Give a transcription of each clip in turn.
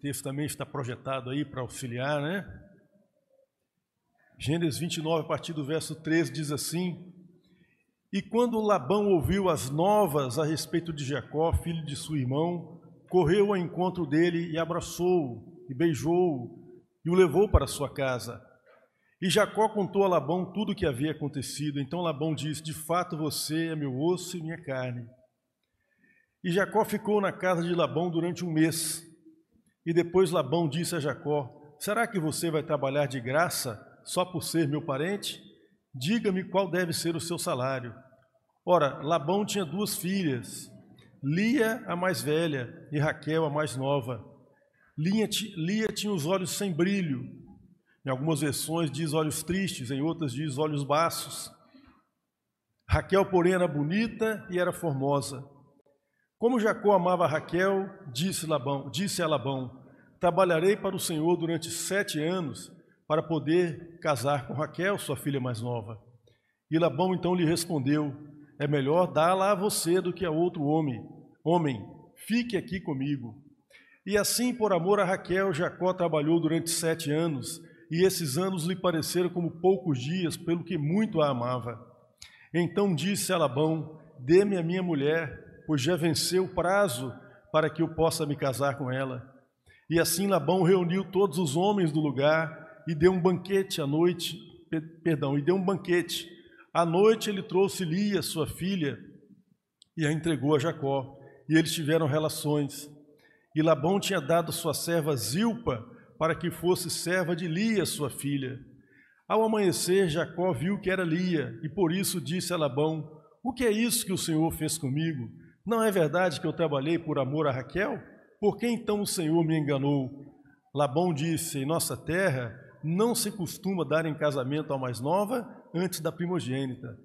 texto também está projetado aí para auxiliar, né? Gênesis 29, a partir do verso 13, diz assim: E quando Labão ouviu as novas a respeito de Jacó, filho de seu irmão, correu ao encontro dele e abraçou-o, e beijou-o, e o levou para sua casa. E Jacó contou a Labão tudo o que havia acontecido. Então Labão disse: De fato você é meu osso e minha carne. E Jacó ficou na casa de Labão durante um mês. E depois Labão disse a Jacó: Será que você vai trabalhar de graça só por ser meu parente? Diga-me qual deve ser o seu salário. Ora, Labão tinha duas filhas, Lia, a mais velha, e Raquel, a mais nova. Lia, Lia tinha os olhos sem brilho. Em algumas versões diz olhos tristes, em outras diz olhos baços. Raquel, porém, era bonita e era formosa. Como Jacó amava Raquel, disse, Labão, disse a Labão: Trabalharei para o Senhor durante sete anos para poder casar com Raquel, sua filha mais nova. E Labão então lhe respondeu: É melhor dá-la a você do que a outro homem. Homem, fique aqui comigo. E assim, por amor a Raquel, Jacó trabalhou durante sete anos, e esses anos lhe pareceram como poucos dias, pelo que muito a amava. Então disse a Labão: Dê-me a minha mulher pois já venceu o prazo para que eu possa me casar com ela. E assim Labão reuniu todos os homens do lugar e deu um banquete à noite, perdão, e deu um banquete. À noite ele trouxe Lia, sua filha, e a entregou a Jacó, e eles tiveram relações. E Labão tinha dado sua serva Zilpa para que fosse serva de Lia, sua filha. Ao amanhecer, Jacó viu que era Lia, e por isso disse a Labão: O que é isso que o Senhor fez comigo? Não é verdade que eu trabalhei por amor a Raquel? Por que então o Senhor me enganou? Labão disse: Em nossa terra não se costuma dar em casamento a mais nova antes da primogênita.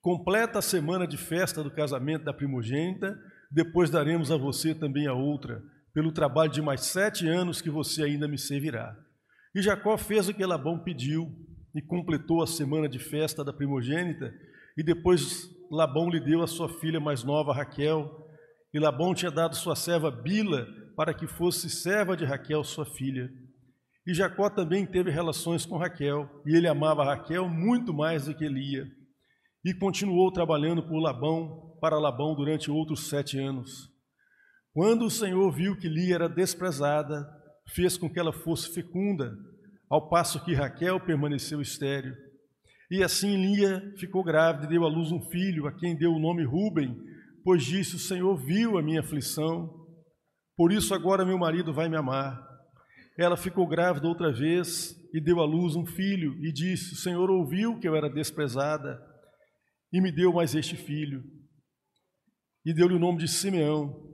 Completa a semana de festa do casamento da primogênita, depois daremos a você também a outra, pelo trabalho de mais sete anos que você ainda me servirá. E Jacó fez o que Labão pediu e completou a semana de festa da primogênita, e depois Labão lhe deu a sua filha mais nova, Raquel, e Labão tinha dado sua serva Bila para que fosse serva de Raquel, sua filha. E Jacó também teve relações com Raquel, e ele amava Raquel muito mais do que Lia. E continuou trabalhando por Labão, para Labão durante outros sete anos. Quando o Senhor viu que Lia era desprezada, fez com que ela fosse fecunda, ao passo que Raquel permaneceu estéril. E assim Lia ficou grávida e deu à luz um filho, a quem deu o nome Ruben, pois disse: O Senhor viu a minha aflição, por isso agora meu marido vai me amar. Ela ficou grávida outra vez e deu à luz um filho, e disse: O Senhor ouviu que eu era desprezada, e me deu mais este filho. E deu-lhe o nome de Simeão.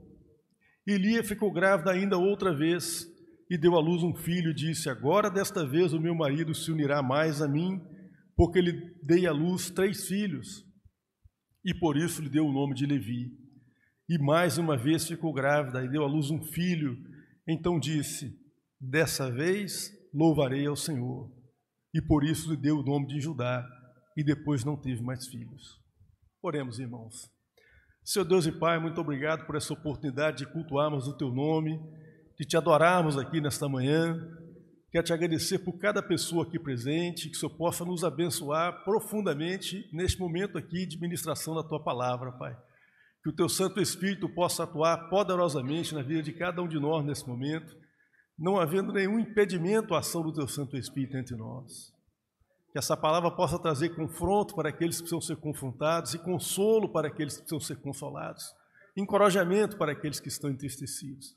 E Lia ficou grávida ainda outra vez, e deu à luz um filho, e disse: Agora desta vez o meu marido se unirá mais a mim porque lhe dei à luz três filhos, e por isso lhe deu o nome de Levi. E mais uma vez ficou grávida e deu à luz um filho. Então disse: Dessa vez louvarei ao Senhor. E por isso lhe deu o nome de Judá, e depois não teve mais filhos. Oremos, irmãos. Senhor Deus e Pai, muito obrigado por essa oportunidade de cultuarmos o Teu nome, de te adorarmos aqui nesta manhã, Quero te agradecer por cada pessoa aqui presente, que o Senhor possa nos abençoar profundamente neste momento aqui de ministração da tua palavra, Pai. Que o teu Santo Espírito possa atuar poderosamente na vida de cada um de nós nesse momento, não havendo nenhum impedimento à ação do teu Santo Espírito entre nós. Que essa palavra possa trazer confronto para aqueles que precisam ser confrontados e consolo para aqueles que precisam ser consolados, encorajamento para aqueles que estão entristecidos.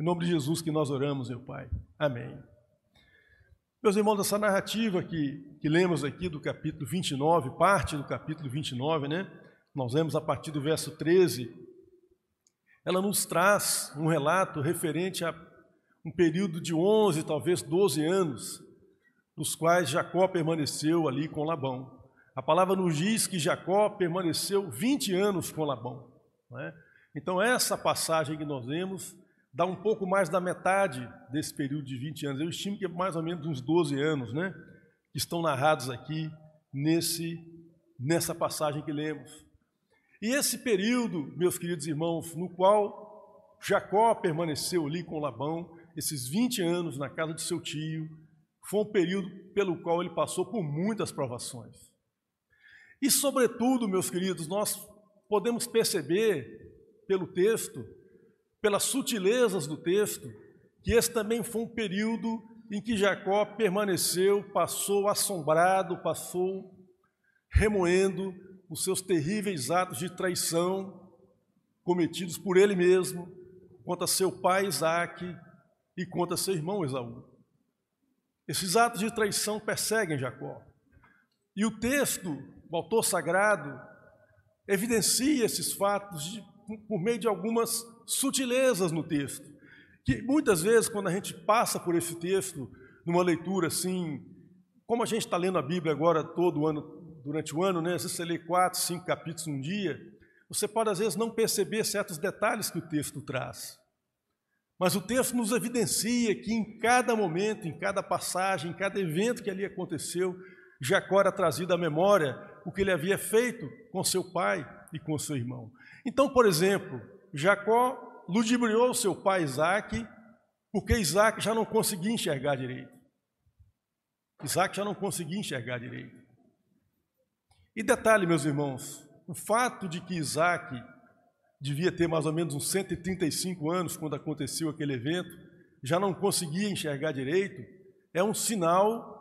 Em nome de Jesus que nós oramos, meu Pai. Amém. Meus irmãos, essa narrativa que, que lemos aqui do capítulo 29, parte do capítulo 29, né? Nós vemos a partir do verso 13. Ela nos traz um relato referente a um período de 11, talvez 12 anos, nos quais Jacó permaneceu ali com Labão. A palavra nos diz que Jacó permaneceu 20 anos com Labão. É? Então, essa passagem que nós vemos dá um pouco mais da metade desse período de 20 anos. Eu estimo que é mais ou menos uns 12 anos, né? Que estão narrados aqui nesse, nessa passagem que lemos. E esse período, meus queridos irmãos, no qual Jacó permaneceu ali com Labão esses 20 anos na casa de seu tio. Foi um período pelo qual ele passou por muitas provações. E, sobretudo, meus queridos, nós podemos perceber pelo texto, pelas sutilezas do texto, que esse também foi um período em que Jacó permaneceu, passou assombrado, passou remoendo os seus terríveis atos de traição cometidos por ele mesmo contra seu pai Isaque e contra seu irmão Esaú. Esses atos de traição perseguem Jacó. E o texto, o autor sagrado, evidencia esses fatos de, por meio de algumas sutilezas no texto. Que muitas vezes, quando a gente passa por esse texto, numa leitura assim, como a gente está lendo a Bíblia agora todo ano, durante o ano, né? Às vezes você lê quatro, cinco capítulos num dia, você pode às vezes não perceber certos detalhes que o texto traz. Mas o texto nos evidencia que em cada momento, em cada passagem, em cada evento que ali aconteceu, Jacó era trazido à memória o que ele havia feito com seu pai e com seu irmão. Então, por exemplo, Jacó ludibriou seu pai Isaac, porque Isaac já não conseguia enxergar direito. Isaac já não conseguia enxergar direito. E detalhe, meus irmãos, o fato de que Isaac devia ter mais ou menos uns 135 anos quando aconteceu aquele evento, já não conseguia enxergar direito, é um sinal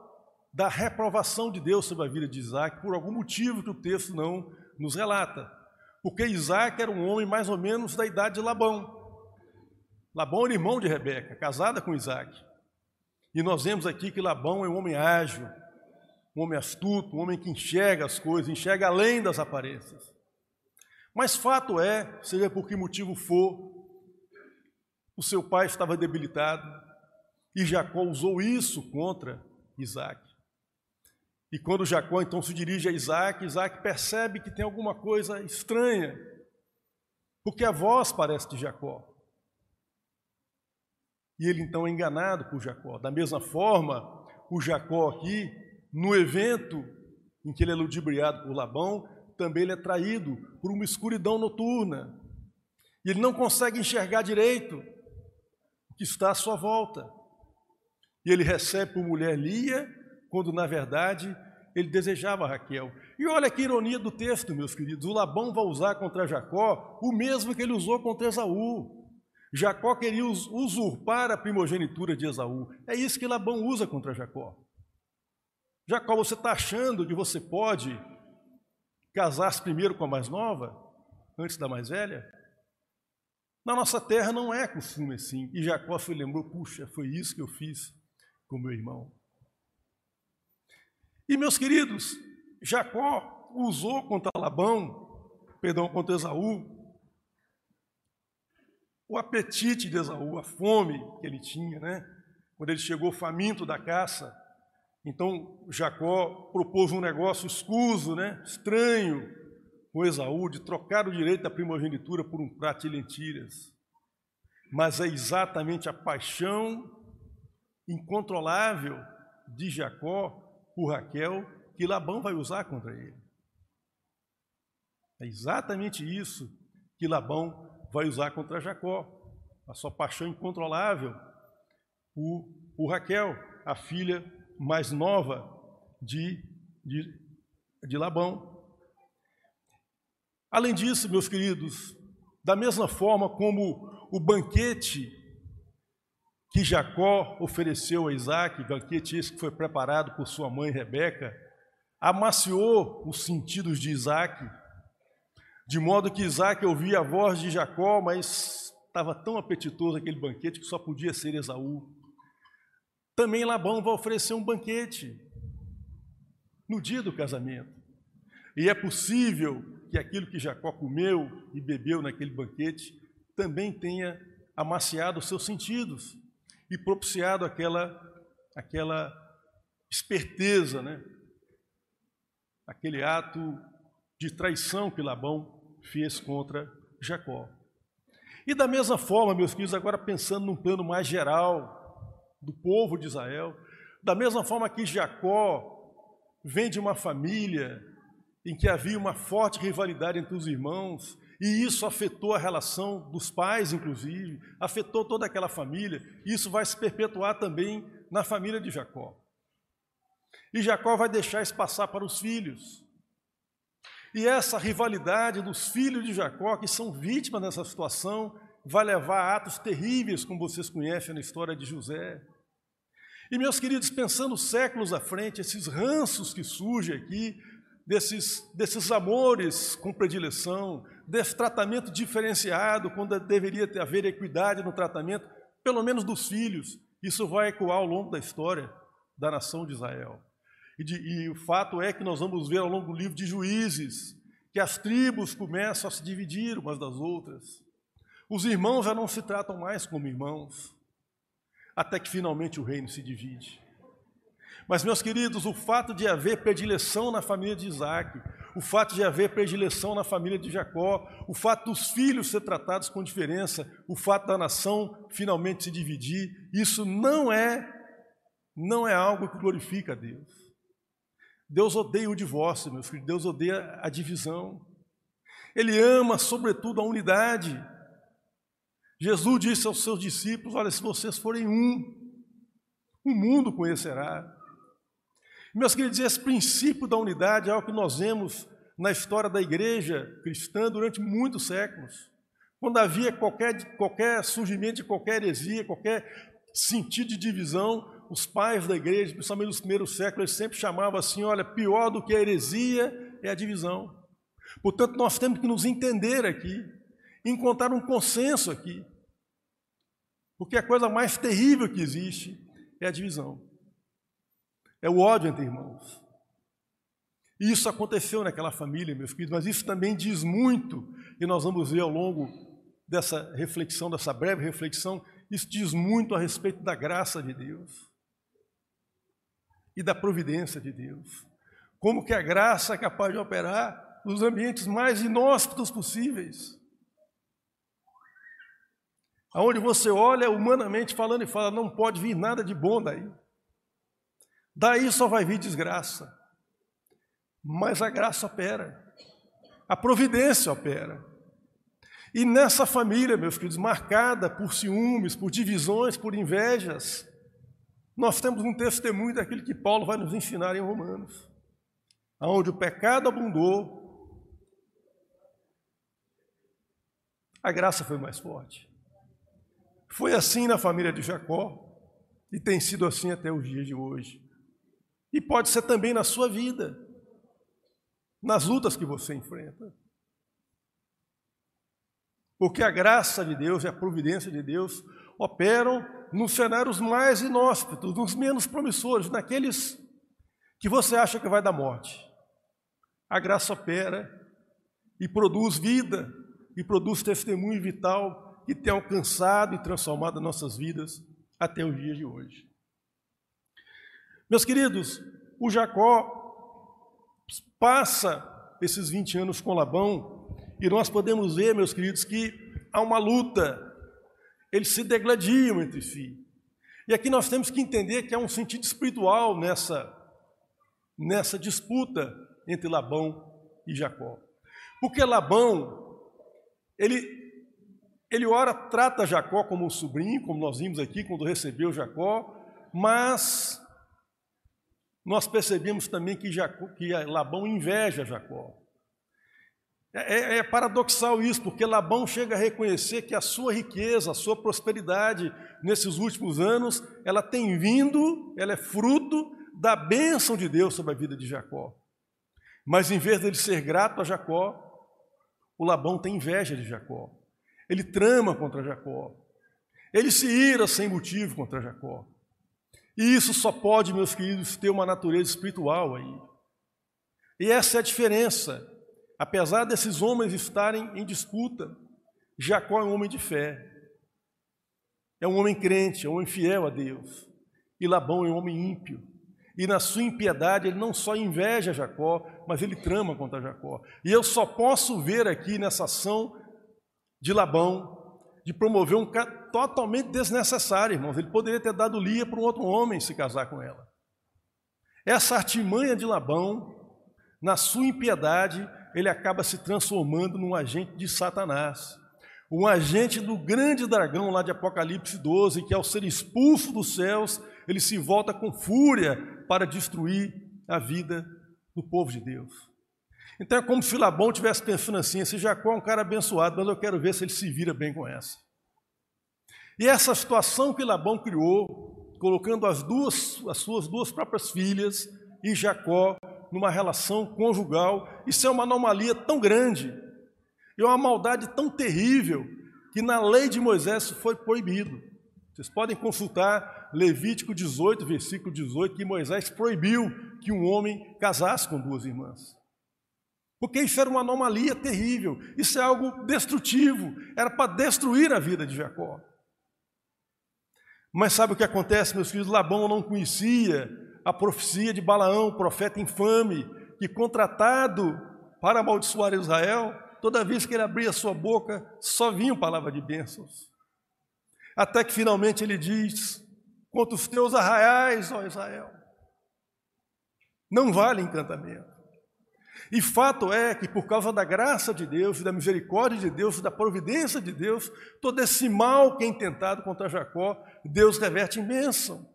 da reprovação de Deus sobre a vida de Isaac, por algum motivo que o texto não nos relata. Porque Isaac era um homem mais ou menos da idade de Labão. Labão era irmão de Rebeca, casada com Isaac. E nós vemos aqui que Labão é um homem ágil, um homem astuto, um homem que enxerga as coisas, enxerga além das aparências. Mas fato é, seja por que motivo for, o seu pai estava debilitado e Jacó usou isso contra Isaac. E quando Jacó então se dirige a Isaac, Isaac percebe que tem alguma coisa estranha, porque a voz parece de Jacó. E ele então é enganado por Jacó. Da mesma forma, o Jacó aqui, no evento em que ele é ludibriado por Labão, também ele é traído por uma escuridão noturna. E ele não consegue enxergar direito o que está à sua volta. E ele recebe por mulher Lia, quando na verdade ele desejava Raquel. E olha que ironia do texto, meus queridos. O Labão vai usar contra Jacó o mesmo que ele usou contra Esaú. Jacó queria usurpar a primogenitura de Esaú. É isso que Labão usa contra Jacó. Jacó, você está achando que você pode casar-se primeiro com a mais nova, antes da mais velha? Na nossa terra não é costume assim. E Jacó se lembrou: puxa, foi isso que eu fiz com meu irmão. E meus queridos, Jacó usou contra Labão, perdão, contra Esaú, o apetite de Esaú, a fome que ele tinha, né? Quando ele chegou faminto da caça, então Jacó propôs um negócio escuso, né? Estranho com Esaú de trocar o direito da primogenitura por um prato de lentilhas. Mas é exatamente a paixão incontrolável de Jacó por Raquel que Labão vai usar contra ele. É exatamente isso que Labão vai usar contra Jacó, a sua paixão incontrolável por, por Raquel, a filha mais nova de, de, de Labão. Além disso, meus queridos, da mesma forma como o banquete que Jacó ofereceu a Isaac, banquete esse que foi preparado por sua mãe Rebeca, amaciou os sentidos de Isaac, de modo que Isaac ouvia a voz de Jacó, mas estava tão apetitoso aquele banquete que só podia ser Esaú. Também Labão vai oferecer um banquete no dia do casamento. E é possível que aquilo que Jacó comeu e bebeu naquele banquete também tenha amaciado os seus sentidos e propiciado aquela, aquela esperteza, né? aquele ato de traição que Labão fez contra Jacó. E da mesma forma, meus queridos, agora pensando num plano mais geral do povo de Israel, da mesma forma que Jacó vem de uma família em que havia uma forte rivalidade entre os irmãos, E isso afetou a relação dos pais, inclusive, afetou toda aquela família. Isso vai se perpetuar também na família de Jacó. E Jacó vai deixar isso passar para os filhos. E essa rivalidade dos filhos de Jacó, que são vítimas dessa situação, vai levar a atos terríveis, como vocês conhecem na história de José. E, meus queridos, pensando séculos à frente, esses ranços que surgem aqui, desses, desses amores com predileção, desse tratamento diferenciado, quando deveria ter, haver equidade no tratamento, pelo menos dos filhos, isso vai ecoar ao longo da história da nação de Israel. E, de, e o fato é que nós vamos ver ao longo do livro de Juízes que as tribos começam a se dividir umas das outras. Os irmãos já não se tratam mais como irmãos, até que finalmente o reino se divide. Mas, meus queridos, o fato de haver predileção na família de Isaac, o fato de haver predileção na família de Jacó, o fato dos filhos ser tratados com diferença, o fato da nação finalmente se dividir, isso não é não é algo que glorifica a Deus. Deus odeia o divórcio, meus filhos, Deus odeia a divisão. Ele ama, sobretudo, a unidade. Jesus disse aos seus discípulos: Olha, se vocês forem um, o mundo conhecerá. Meus queridos, esse princípio da unidade é algo que nós vemos na história da igreja cristã durante muitos séculos. Quando havia qualquer, qualquer surgimento de qualquer heresia, qualquer sentido de divisão, os pais da igreja, principalmente nos primeiros séculos, eles sempre chamavam assim: olha, pior do que a heresia é a divisão. Portanto, nós temos que nos entender aqui, encontrar um consenso aqui. Porque a coisa mais terrível que existe é a divisão. É o ódio entre irmãos. E isso aconteceu naquela família, meus filhos, mas isso também diz muito, e nós vamos ver ao longo dessa reflexão, dessa breve reflexão, isso diz muito a respeito da graça de Deus e da providência de Deus. Como que a graça é capaz de operar nos ambientes mais inóspitos possíveis. Aonde você olha humanamente falando e fala, não pode vir nada de bom daí. Daí só vai vir desgraça. Mas a graça opera. A providência opera. E nessa família, meus queridos, marcada por ciúmes, por divisões, por invejas, nós temos um testemunho daquilo que Paulo vai nos ensinar em Romanos. Onde o pecado abundou, a graça foi mais forte. Foi assim na família de Jacó e tem sido assim até os dias de hoje. E pode ser também na sua vida, nas lutas que você enfrenta. Porque a graça de Deus e a providência de Deus operam nos cenários mais inóspitos, nos menos promissores, naqueles que você acha que vai dar morte. A graça opera e produz vida, e produz testemunho vital que tem alcançado e transformado nossas vidas até os dias de hoje. Meus queridos, o Jacó passa esses 20 anos com Labão e nós podemos ver, meus queridos, que há uma luta, eles se degladiam entre si. E aqui nós temos que entender que há um sentido espiritual nessa, nessa disputa entre Labão e Jacó. Porque Labão, ele ele ora trata Jacó como um sobrinho, como nós vimos aqui quando recebeu Jacó, mas nós percebemos também que, Jacó, que Labão inveja Jacó. É, é, é, paradoxal isso, porque Labão chega a reconhecer que a sua riqueza, a sua prosperidade nesses últimos anos, ela tem vindo, ela é fruto da bênção de Deus sobre a vida de Jacó. Mas em vez dele ser grato a Jacó, o Labão tem inveja de Jacó. Ele trama contra Jacó. Ele se ira sem motivo contra Jacó. E isso só pode, meus queridos, ter uma natureza espiritual aí. E essa é a diferença. Apesar desses homens estarem em disputa, Jacó é um homem de fé. É um homem crente, é um homem fiel a Deus. E Labão é um homem ímpio. E na sua impiedade, ele não só inveja Jacó, mas ele trama contra Jacó. E eu só posso ver aqui nessa ação de Labão de promover um totalmente desnecessário, irmãos. Ele poderia ter dado Lia para um outro homem se casar com ela. Essa artimanha de Labão, na sua impiedade, ele acaba se transformando num agente de Satanás. Um agente do grande dragão lá de Apocalipse 12, que ao ser expulso dos céus, ele se volta com fúria para destruir a vida do povo de Deus. Então é como se Labão estivesse pensando assim: esse Jacó é um cara abençoado, mas eu quero ver se ele se vira bem com essa. E essa situação que Labão criou, colocando as duas, as suas duas próprias filhas e Jacó numa relação conjugal, isso é uma anomalia tão grande, e uma maldade tão terrível, que na lei de Moisés foi proibido. Vocês podem consultar Levítico 18, versículo 18, que Moisés proibiu que um homem casasse com duas irmãs. Porque isso era uma anomalia terrível, isso é algo destrutivo, era para destruir a vida de Jacó. Mas sabe o que acontece, meus filhos? Labão não conhecia a profecia de Balaão, profeta infame, que contratado para amaldiçoar Israel, toda vez que ele abria sua boca, só vinha palavra de bênçãos. Até que finalmente ele diz: Contra os teus arraiais, ó Israel, não vale encantamento. E fato é que, por causa da graça de Deus, da misericórdia de Deus, da providência de Deus, todo esse mal que é intentado contra Jacó, Deus reverte em bênção.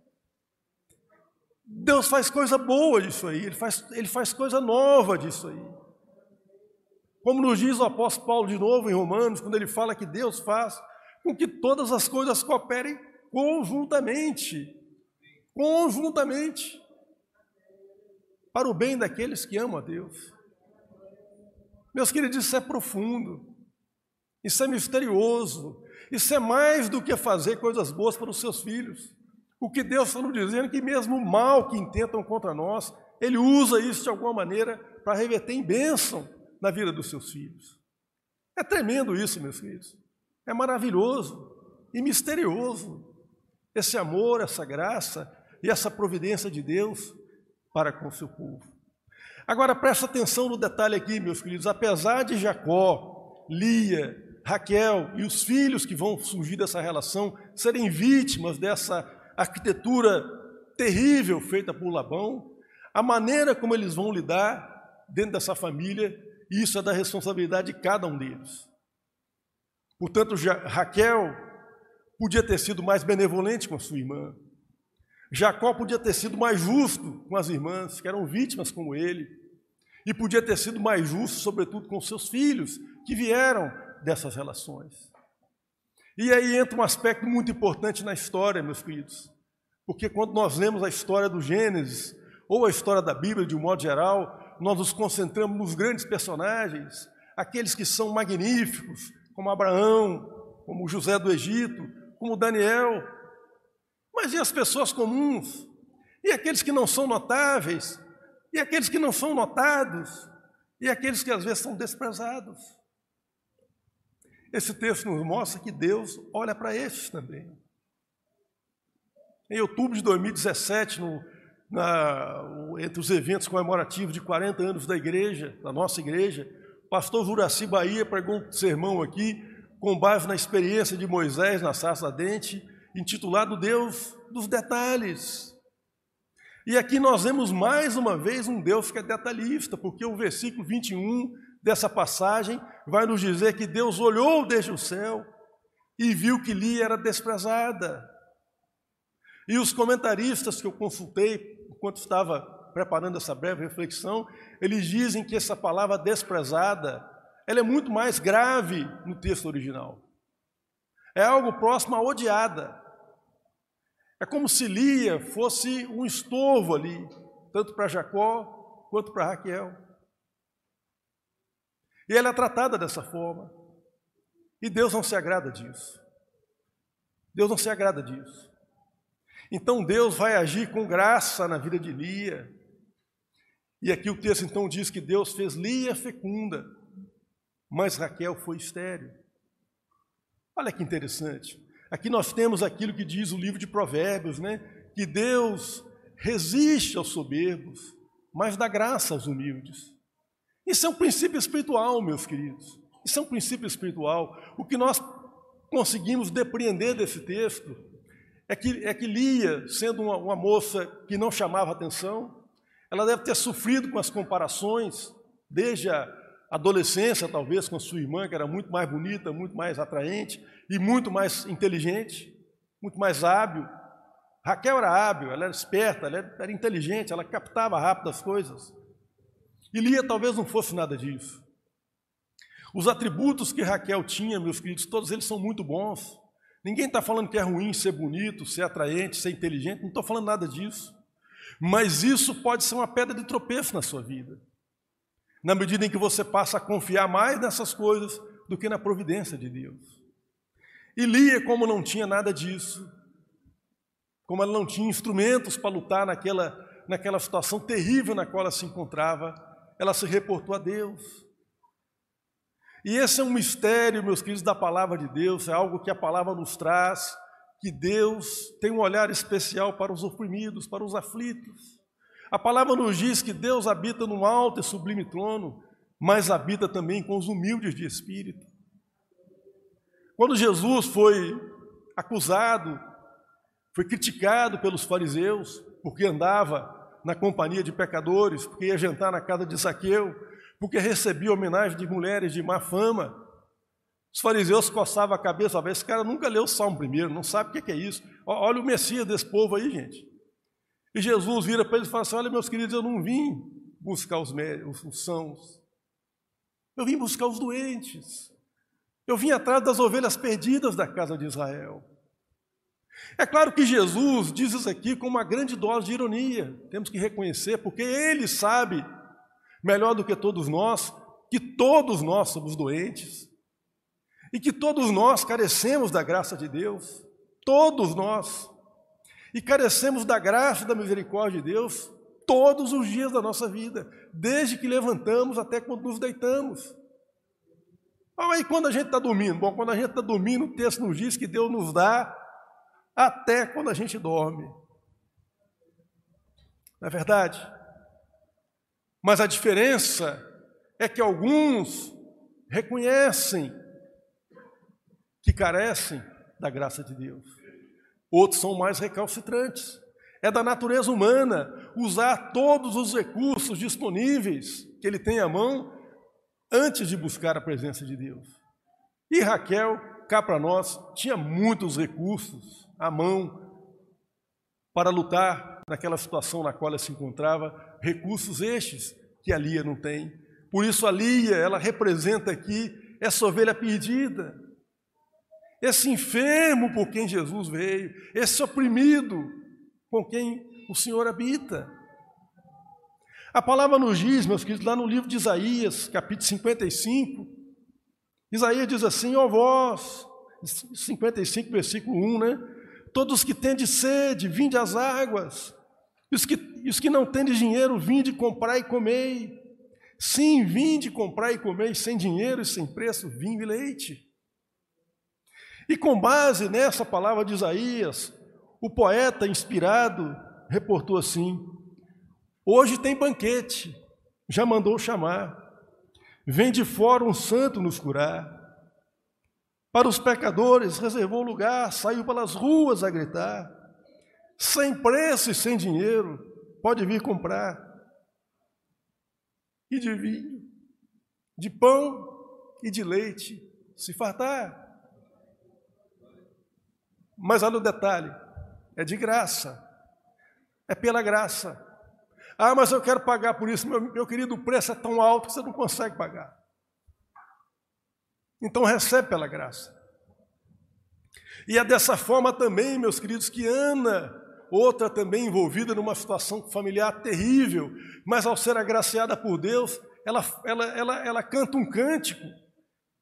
Deus faz coisa boa disso aí, ele faz, ele faz coisa nova disso aí. Como nos diz o apóstolo Paulo de novo em Romanos, quando ele fala que Deus faz com que todas as coisas cooperem conjuntamente. Conjuntamente. Para o bem daqueles que amam a Deus. Meus queridos, isso é profundo, isso é misterioso, isso é mais do que fazer coisas boas para os seus filhos. O que Deus está nos dizendo é que mesmo o mal que intentam contra nós, Ele usa isso de alguma maneira para reverter em bênção na vida dos seus filhos. É tremendo isso, meus filhos. É maravilhoso e misterioso esse amor, essa graça e essa providência de Deus para com o seu povo. Agora presta atenção no detalhe aqui, meus queridos. Apesar de Jacó, Lia, Raquel e os filhos que vão surgir dessa relação serem vítimas dessa arquitetura terrível feita por Labão, a maneira como eles vão lidar dentro dessa família, isso é da responsabilidade de cada um deles. Portanto, Raquel podia ter sido mais benevolente com a sua irmã. Jacó podia ter sido mais justo com as irmãs, que eram vítimas como ele, e podia ter sido mais justo, sobretudo, com seus filhos, que vieram dessas relações. E aí entra um aspecto muito importante na história, meus queridos, porque quando nós lemos a história do Gênesis, ou a história da Bíblia de um modo geral, nós nos concentramos nos grandes personagens, aqueles que são magníficos, como Abraão, como José do Egito, como Daniel, mas e as pessoas comuns? E aqueles que não são notáveis? E aqueles que não são notados? E aqueles que às vezes são desprezados? Esse texto nos mostra que Deus olha para esses também. Em outubro de 2017, no, na, entre os eventos comemorativos de 40 anos da igreja, da nossa igreja, o pastor Juraci Bahia pregou um sermão aqui, com base na experiência de Moisés na sarça dente, intitulado Deus dos detalhes. E aqui nós vemos mais uma vez um Deus que é detalhista, porque o versículo 21 dessa passagem vai nos dizer que Deus olhou desde o céu e viu que Lia era desprezada. E os comentaristas que eu consultei enquanto estava preparando essa breve reflexão, eles dizem que essa palavra desprezada, ela é muito mais grave no texto original. É algo próximo a odiada. É como se Lia fosse um estorvo ali, tanto para Jacó quanto para Raquel. E ela é tratada dessa forma. E Deus não se agrada disso. Deus não se agrada disso. Então Deus vai agir com graça na vida de Lia. E aqui o texto então diz que Deus fez Lia fecunda, mas Raquel foi estéril. Olha que interessante. Aqui nós temos aquilo que diz o livro de Provérbios, né? Que Deus resiste aos soberbos, mas dá graça aos humildes. Isso é um princípio espiritual, meus queridos. Isso é um princípio espiritual. O que nós conseguimos depreender desse texto é que, é que Lia, sendo uma, uma moça que não chamava atenção, ela deve ter sofrido com as comparações, desde a, adolescência, talvez, com sua irmã, que era muito mais bonita, muito mais atraente e muito mais inteligente, muito mais hábil. Raquel era hábil, ela era esperta, ela era inteligente, ela captava rápido as coisas. E Lia talvez não fosse nada disso. Os atributos que Raquel tinha, meus queridos, todos eles são muito bons. Ninguém está falando que é ruim ser bonito, ser atraente, ser inteligente, não estou falando nada disso. Mas isso pode ser uma pedra de tropeço na sua vida. Na medida em que você passa a confiar mais nessas coisas do que na providência de Deus. E Lia, como não tinha nada disso, como ela não tinha instrumentos para lutar naquela, naquela situação terrível na qual ela se encontrava, ela se reportou a Deus. E esse é um mistério, meus queridos, da palavra de Deus, é algo que a palavra nos traz, que Deus tem um olhar especial para os oprimidos, para os aflitos. A palavra nos diz que Deus habita num alto e sublime trono, mas habita também com os humildes de espírito. Quando Jesus foi acusado, foi criticado pelos fariseus, porque andava na companhia de pecadores, porque ia jantar na casa de Zaqueu, porque recebia homenagem de mulheres de má fama. Os fariseus coçavam a cabeça, esse cara nunca leu o Salmo primeiro, não sabe o que é isso. Olha o Messias desse povo aí, gente. E Jesus vira para eles e fala assim: Olha, meus queridos, eu não vim buscar os, os sãos, eu vim buscar os doentes. Eu vim atrás das ovelhas perdidas da casa de Israel. É claro que Jesus diz isso aqui com uma grande dose de ironia, temos que reconhecer, porque ele sabe, melhor do que todos nós, que todos nós somos doentes e que todos nós carecemos da graça de Deus, todos nós, e carecemos da graça e da misericórdia de Deus todos os dias da nossa vida, desde que levantamos até quando nos deitamos. Aí quando a gente está dormindo, bom, quando a gente está dormindo, o texto nos diz que Deus nos dá até quando a gente dorme. Não é verdade? Mas a diferença é que alguns reconhecem que carecem da graça de Deus. Outros são mais recalcitrantes. É da natureza humana usar todos os recursos disponíveis que ele tem à mão antes de buscar a presença de Deus. E Raquel, cá para nós, tinha muitos recursos à mão para lutar naquela situação na qual ela se encontrava, recursos estes que a Lia não tem. Por isso a Lia, ela representa aqui essa ovelha perdida, esse enfermo por quem Jesus veio, esse oprimido com quem o Senhor habita. A palavra nos diz, meus queridos, lá no livro de Isaías, capítulo 55, Isaías diz assim, ó vós, 55, versículo 1, né? Todos que têm de sede, vinde às águas. E os que, e os que não têm de dinheiro, vinde comprar e comei. Sim, vinde comprar e comer sem dinheiro e sem preço, vinho e leite. E com base nessa palavra de Isaías, o poeta inspirado reportou assim: Hoje tem banquete, já mandou chamar. Vem de fora um santo nos curar. Para os pecadores, reservou lugar, saiu pelas ruas a gritar. Sem preço e sem dinheiro, pode vir comprar. E de vinho, de pão e de leite, se fartar. Mas olha o detalhe: é de graça, é pela graça. Ah, mas eu quero pagar por isso, meu, meu querido, o preço é tão alto que você não consegue pagar. Então recebe pela graça. E é dessa forma também, meus queridos, que Ana, outra também envolvida numa situação familiar terrível, mas ao ser agraciada por Deus, ela, ela, ela, ela canta um cântico,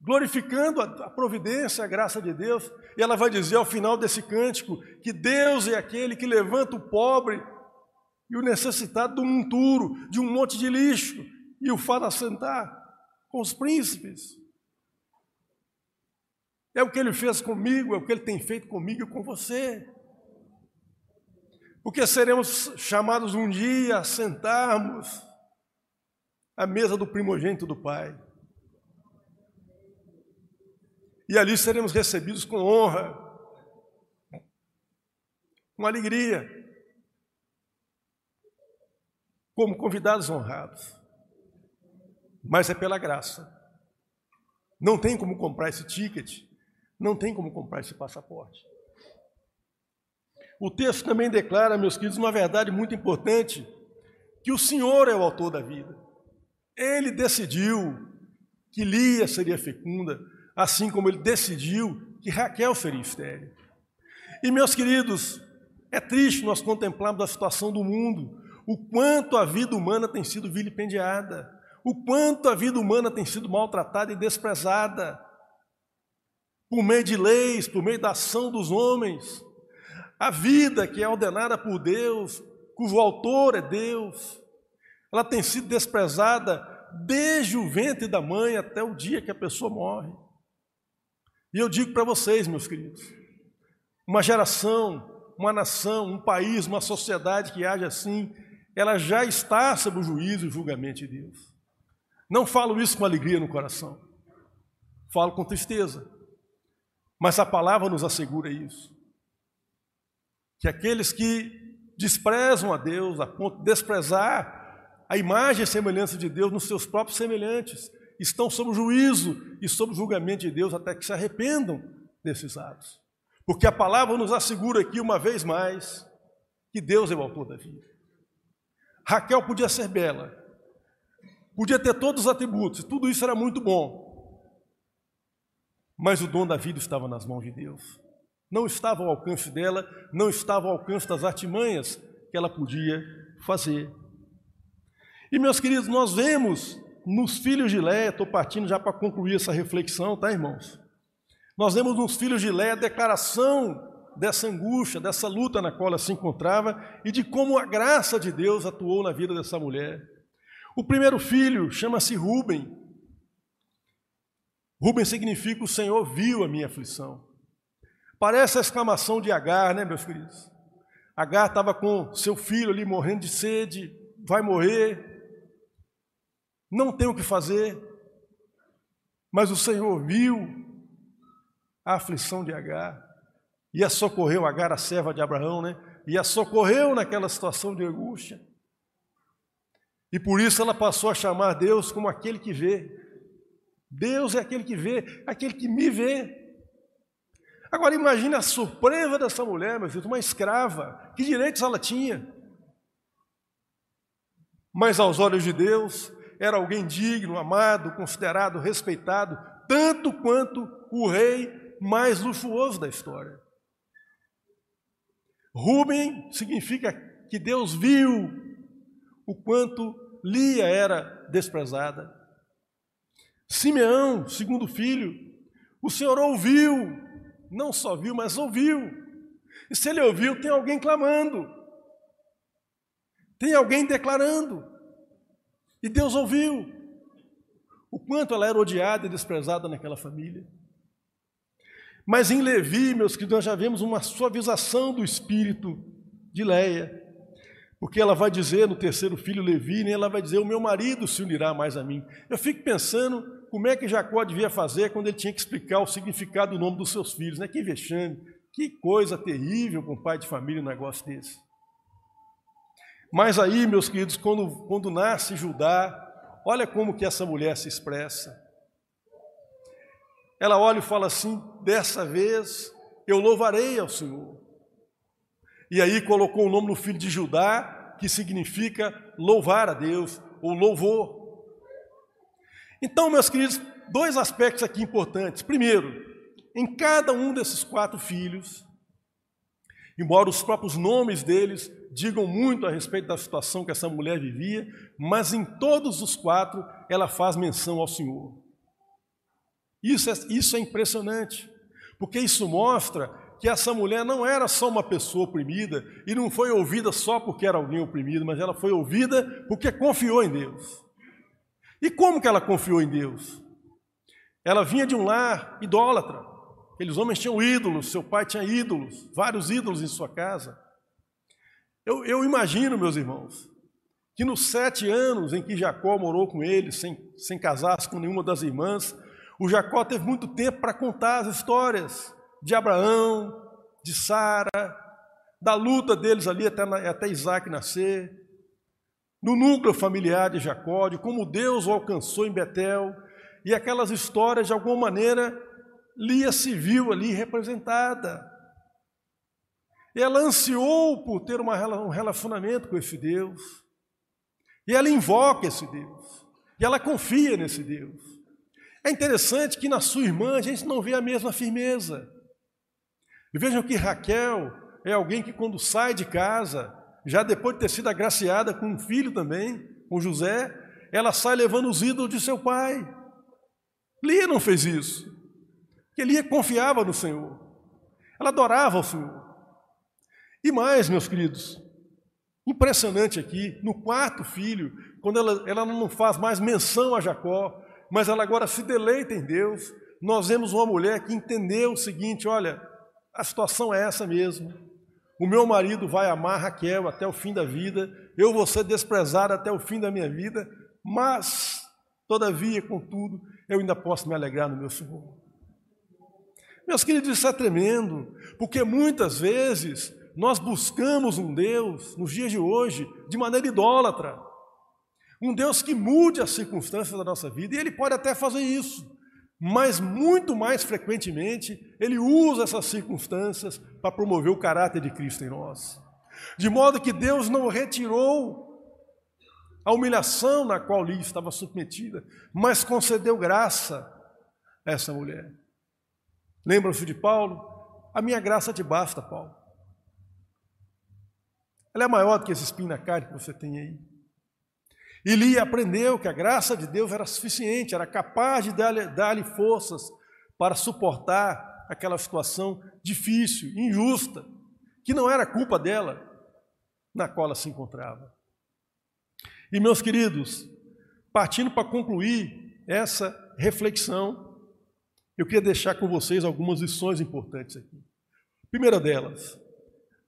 glorificando a, providência, a graça de Deus, e ela vai dizer ao final desse cântico que Deus é aquele que levanta o pobre e o necessitado um monturo, de um monte de lixo, e o faz assentar com os príncipes. É o que ele fez comigo, é o que ele tem feito comigo e com você. Porque seremos chamados um dia a sentarmos à mesa do primogênito do Pai. E ali seremos recebidos com honra, com alegria, como convidados honrados. mas é pela graça. Não tem como comprar esse ticket, não tem como comprar esse passaporte. O texto também declara, meus queridos, uma verdade muito importante, que o Senhor é o autor da vida. Ele decidiu que Lia seria fecunda, assim como ele decidiu que Raquel seria estéril. E, meus queridos, é triste nós contemplarmos a situação do mundo, o quanto a vida humana tem sido vilipendiada, o quanto a vida humana tem sido maltratada e desprezada, por meio de leis, por meio da ação dos homens. A vida que é ordenada por Deus, cujo autor é Deus, ela tem sido desprezada desde o ventre da mãe até o dia que a pessoa morre. E eu digo para vocês, meus queridos, uma geração, uma nação, um país, uma sociedade que age assim, ela já está sob o juízo e julgamento de Deus. Não falo isso com alegria no coração, falo com tristeza, mas a palavra nos assegura isso. Que aqueles que desprezam a Deus a ponto de desprezar a imagem e semelhança de Deus nos seus próprios semelhantes, estão sob o juízo e sob o julgamento de Deus até que se arrependam desses atos. Porque a palavra nos assegura aqui uma vez mais que Deus é o autor da vida. Raquel podia ser bela, podia ter todos os atributos, tudo isso era muito bom. Mas o dom da vida estava nas mãos de Deus. Não estava ao alcance dela, não estava ao alcance das artimanhas que ela podia fazer. E meus queridos, nós vemos nos filhos de Lé, estou partindo já para concluir essa reflexão, tá, irmãos? Nós vemos nos filhos de Lé a declaração dessa angústia, dessa luta na qual ela se encontrava e de como a graça de Deus atuou na vida dessa mulher. O primeiro filho chama-se Rubem. Rubem significa o Senhor viu a minha aflição. Parece a exclamação de Agar, né, meus queridos? Agar estava com seu filho ali morrendo de sede, vai morrer, não tem o que fazer, mas o Senhor viu a aflição de Agar e a socorreu Agar, a serva de Abraão, né? E a socorreu naquela situação de angústia. E por isso ela passou a chamar Deus como aquele que vê. Deus é aquele que vê, aquele que me vê. Agora imagine a surpresa dessa mulher, meu filho, uma escrava. Que direitos ela tinha? Mas aos olhos de Deus, era alguém digno, amado, considerado, respeitado, tanto quanto o rei mais luxuoso da história. Rubem significa que Deus viu o quanto Lia era desprezada. Simeão, segundo filho, o Senhor ouviu, não só viu, mas ouviu. E se ele ouviu, tem alguém clamando, tem alguém declarando. E Deus ouviu o quanto ela era odiada e desprezada naquela família. Mas em Levi, meus queridos, nós já vemos uma suavização do espírito de Leia, porque ela vai dizer no terceiro filho Levi, né, ela vai dizer: O meu marido se unirá mais a mim. Eu fico pensando como é que Jacó devia fazer quando ele tinha que explicar o significado do nome dos seus filhos, né? Que vexame, que coisa terrível com um pai de família um negócio desse. Mas aí, meus queridos, quando, quando nasce Judá, olha como que essa mulher se expressa. Ela olha e fala assim: dessa vez eu louvarei ao Senhor. E aí colocou o nome no filho de Judá, que significa louvar a Deus, ou louvor. Então, meus queridos, dois aspectos aqui importantes. Primeiro, em cada um desses quatro filhos, embora os próprios nomes deles digam muito a respeito da situação que essa mulher vivia, mas em todos os quatro ela faz menção ao Senhor. Isso é, isso é impressionante, porque isso mostra que essa mulher não era só uma pessoa oprimida e não foi ouvida só porque era alguém oprimido, mas ela foi ouvida porque confiou em Deus. E como que ela confiou em Deus? Ela vinha de um lar idólatra. Aqueles homens tinham ídolos, seu pai tinha ídolos, vários ídolos em sua casa. Eu, eu imagino, meus irmãos, que nos sete anos em que Jacó morou com ele, sem, sem casar-se com nenhuma das irmãs, o Jacó teve muito tempo para contar as histórias de Abraão, de Sara, da luta deles ali até, até Isaac nascer. no núcleo familiar de Jacó, de como Deus o alcançou em Betel, e aquelas histórias, de alguma maneira, Lia se viu ali representada. Ela ansiou por ter um relacionamento com esse Deus, e ela invoca esse Deus, e ela confia nesse Deus. É interessante que na sua irmã a gente não vê a mesma firmeza. E vejam que Raquel é alguém que, quando sai de casa, já depois de ter sido agraciada com um filho também, com José, ela sai levando os ídolos de seu pai. Lia não fez isso, porque Lia confiava no Senhor, ela adorava o Senhor. E mais, meus queridos, impressionante aqui, no quarto filho, quando ela, ela não faz mais menção a Jacó, mas ela agora se deleita em Deus, nós vemos uma mulher que entendeu o seguinte: olha, a situação é essa mesmo. O meu marido vai amar Raquel até o fim da vida, eu vou ser desprezado até o fim da minha vida, mas, todavia, contudo, eu ainda posso me alegrar no meu Senhor. Meus queridos, isso é tremendo, porque muitas vezes nós buscamos um Deus, nos dias de hoje, de maneira idólatra. Um Deus que mude as circunstâncias da nossa vida, e Ele pode até fazer isso mas muito mais frequentemente ele usa essas circunstâncias para promover o caráter de Cristo em nós. De modo que Deus não retirou a humilhação na qual Lia estava submetida, mas concedeu graça a essa mulher. Lembram-se de Paulo? A minha graça te basta, Paulo. Ela é maior do que esse espinho na carne que você tem aí. Eli aprendeu que a graça de Deus era suficiente, era capaz de dar-lhe dar forças para suportar aquela situação difícil, injusta, que não era culpa dela, na qual ela se encontrava. E meus queridos, partindo para concluir essa reflexão, eu queria deixar com vocês algumas lições importantes aqui. Primeira delas,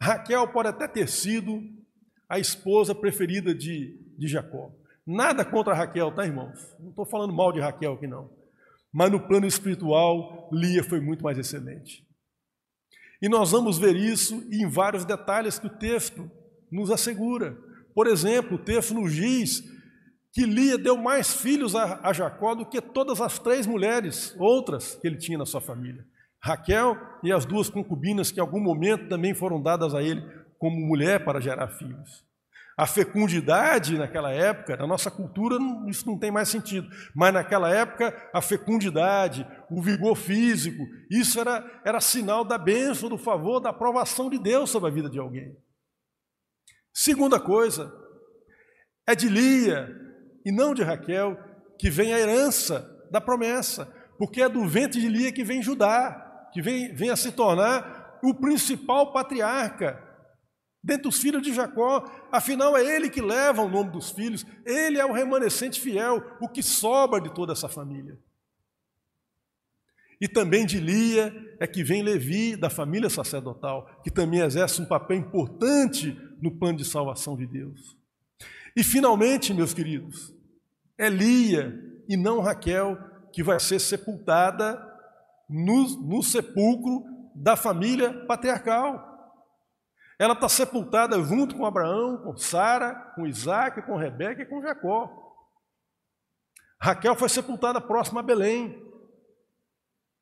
Raquel pode até ter sido a esposa preferida de, de Jacó. Nada contra Raquel, tá, irmãos? Não estou falando mal de Raquel aqui, não. Mas no plano espiritual, Lia foi muito mais excelente. E nós vamos ver isso em vários detalhes que o texto nos assegura. Por exemplo, o texto nos diz que Lia deu mais filhos a, a Jacó do que todas as três mulheres, outras que ele tinha na sua família. Raquel e as duas concubinas que em algum momento também foram dadas a ele como mulher para gerar filhos. A fecundidade naquela época, na nossa cultura, isso não tem mais sentido. Mas naquela época, a fecundidade, o vigor físico, isso era, era sinal da bênção, do favor, da aprovação de Deus sobre a vida de alguém. Segunda coisa, é de Lia e não de Raquel que vem a herança da promessa, porque é do ventre de Lia que vem Judá, que vem, vem a se tornar o principal patriarca dentre os filhos de Jacó, afinal é ele que leva o nome dos filhos, ele é o remanescente fiel, o que sobra de toda essa família. E também de Lia é que vem Levi, da família sacerdotal, que também exerce um papel importante no plano de salvação de Deus. E finalmente, meus queridos, é Lia e não Raquel que vai ser sepultada no, no sepulcro da família patriarcal. Ela está sepultada junto com Abraão, com Sara, com Isaac, com Rebeca e com Jacó. Raquel foi sepultada próxima a Belém.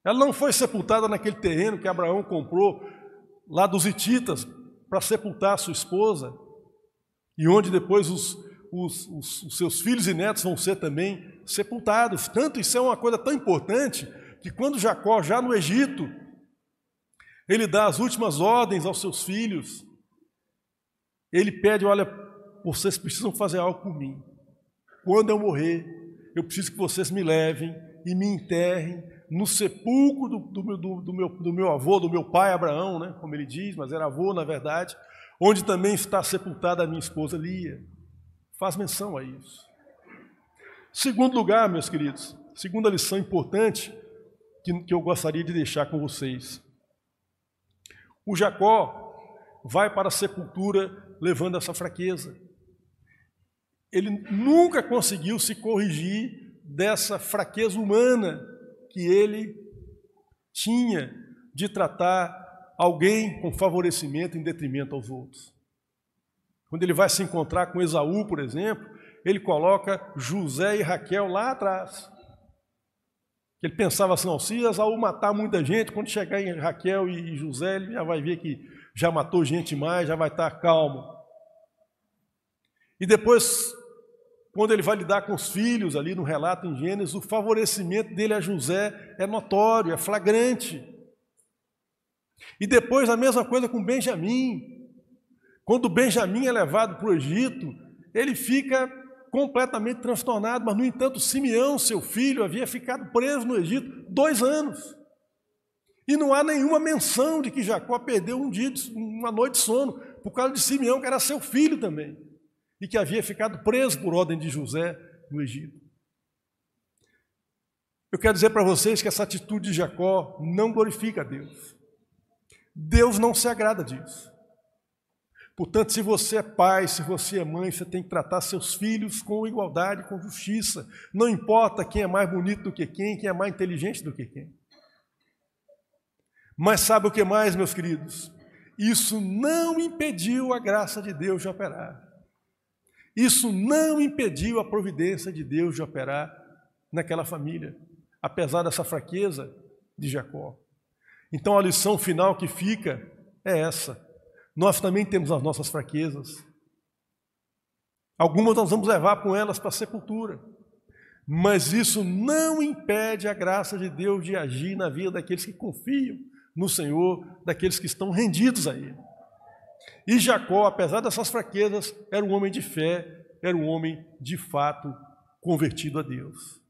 Ela não foi sepultada naquele terreno que Abraão comprou lá dos Hititas para sepultar sua esposa, e onde depois os, os, os, os, seus filhos e netos vão ser também sepultados. Tanto isso é uma coisa tão importante que quando Jacó, já no Egito, ele dá as últimas ordens aos seus filhos. Ele pede: Olha, vocês precisam fazer algo por mim. Quando eu morrer, eu preciso que vocês me levem e me enterrem no sepulcro do, do, do, do, meu, do meu avô, do meu pai Abraão, né, como ele diz, mas era avô na verdade, onde também está sepultada a minha esposa Lia. Faz menção a isso. Segundo lugar, meus queridos, segunda lição importante que, que eu gostaria de deixar com vocês. O Jacó vai para a sepultura levando essa fraqueza. Ele nunca conseguiu se corrigir dessa fraqueza humana que ele tinha de tratar alguém com favorecimento em detrimento aos outros. Quando ele vai se encontrar com Esaú, por exemplo, ele coloca José e Raquel lá atrás. Ele pensava assim, não, se Esaú matar muita gente, quando chegar em Raquel e José, ele já vai ver que já matou gente mais, já vai estar calmo. E depois, quando ele vai lidar com os filhos, ali no relato em Gênesis, o favorecimento dele a José é notório, é flagrante. E depois a mesma coisa com Benjamim. Quando Benjamim é levado para o Egito, ele fica completamente transtornado, mas no entanto, Simeão, seu filho, havia ficado preso no Egito dois anos. E não há nenhuma menção de que Jacó perdeu um dia, uma noite de sono, por causa de Simeão, que era seu filho também, e que havia ficado preso por ordem de José no Egito. Eu quero dizer para vocês que essa atitude de Jacó não glorifica a Deus. Deus não se agrada disso. Portanto, se você é pai, se você é mãe, você tem que tratar seus filhos com igualdade, com justiça. Não importa quem é mais bonito do que quem, quem é mais inteligente do que quem. Mas sabe o que mais, meus queridos? Isso não impediu a graça de Deus de operar. Isso não impediu a providência de Deus de operar naquela família, apesar dessa fraqueza de Jacó. Então a lição final que fica é essa nós também temos as nossas fraquezas. Algumas nós vamos levar com elas para a sepultura. Mas isso não impede a graça de Deus de agir na vida daqueles que confiam no Senhor, daqueles que estão rendidos a Ele. E Jacó, apesar dessas fraquezas, era um homem de fé, era um homem de fato convertido a Deus.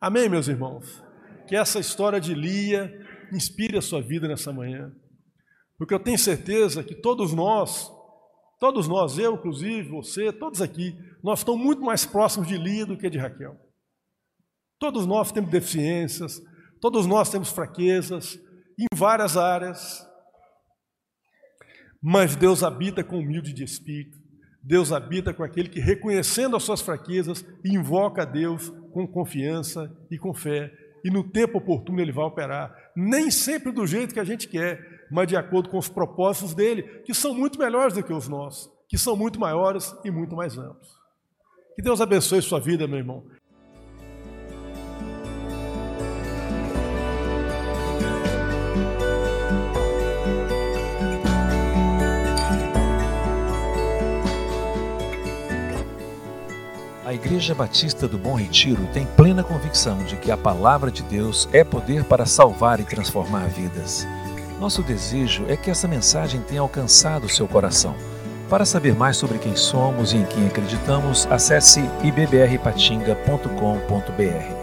Amém, meus irmãos? Que essa história de Lia inspire a sua vida nessa manhã. Porque eu tenho certeza que todos nós, todos nós, eu inclusive, você, todos aqui, nós estamos muito mais próximos de Lia do que de Raquel. Todos nós temos deficiências, todos nós temos fraquezas em várias áreas. Mas Deus habita com humilde de espírito. Deus habita com aquele que, reconhecendo as suas fraquezas, invoca a Deus com confiança e com fé. E no tempo oportuno ele vai operar. Nem sempre do jeito que a gente quer, mas de acordo com os propósitos dele, que são muito melhores do que os nossos, que são muito maiores e muito mais amplos. Que Deus abençoe sua vida, meu irmão. A Igreja Batista do Bom Retiro tem plena convicção de que a palavra de Deus é poder para salvar e transformar vidas. Nosso desejo é que essa mensagem tenha alcançado seu coração. Para saber mais sobre quem somos e em quem acreditamos, acesse ibbrpatinga.com.br.